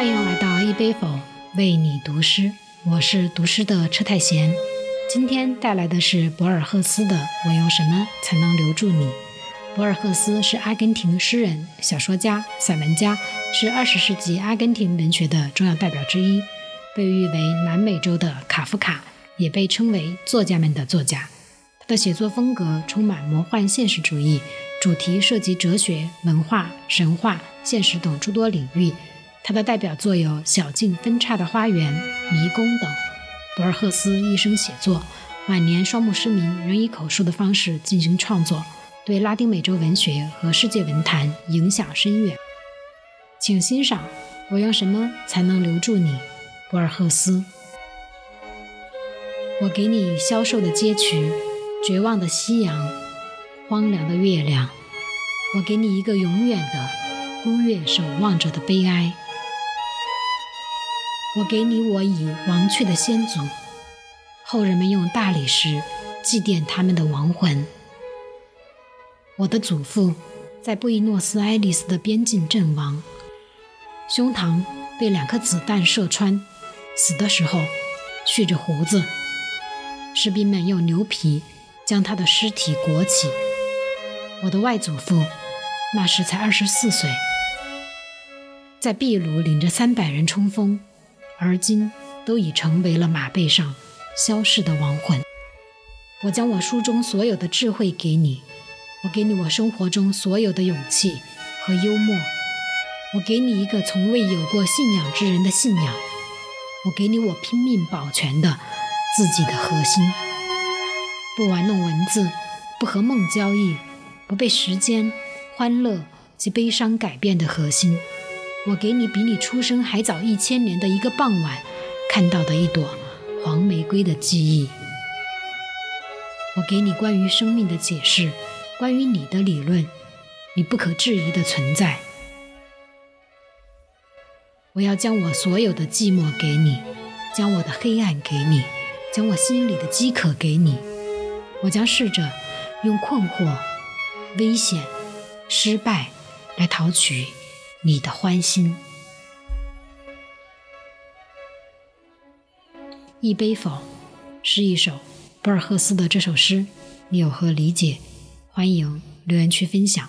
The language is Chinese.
欢迎来到一杯否为你读诗。我是读诗的车太贤。今天带来的是博尔赫斯的我用什么才能留住你。博尔赫斯是阿根廷诗人小说家散文家是二十世纪阿根廷文学的重要代表之一被誉为南美洲的卡夫卡也被称为作家们的作家。他的写作风格充满魔幻现实主义主题涉及哲学文化神话现实等诸多领域他的代表作有《小径分叉的花园》《迷宫》等。博尔赫斯一生写作，晚年双目失明，仍以口述的方式进行创作，对拉丁美洲文学和世界文坛影响深远。请欣赏《我用什么才能留住你》，博尔赫斯。我给你消瘦的街区，绝望的夕阳，荒凉的月亮。我给你一个永远的孤月守望着的悲哀。我给你我已亡去的先祖，后人们用大理石祭奠他们的亡魂。我的祖父在布宜诺斯艾利斯的边境阵亡，胸膛被两颗子弹射穿，死的时候蓄着胡子。士兵们用牛皮将他的尸体裹起。我的外祖父那时才二十四岁，在秘鲁领着三百人冲锋。而今都已成为了马背上消逝的亡魂。我将我书中所有的智慧给你，我给你我生活中所有的勇气和幽默，我给你一个从未有过信仰之人的信仰，我给你我拼命保全的自己的核心，不玩弄文字，不和梦交易，不被时间、欢乐及悲伤改变的核心。我给你比你出生还早一千年的一个傍晚看到的一朵黄玫瑰的记忆。我给你关于生命的解释，关于你的理论，你不可质疑的存在。我要将我所有的寂寞给你，将我的黑暗给你，将我心里的饥渴给你。我将试着用困惑、危险、失败来讨取。你的欢心，一杯否是一首博尔赫斯的这首诗，你有何理解？欢迎留言区分享。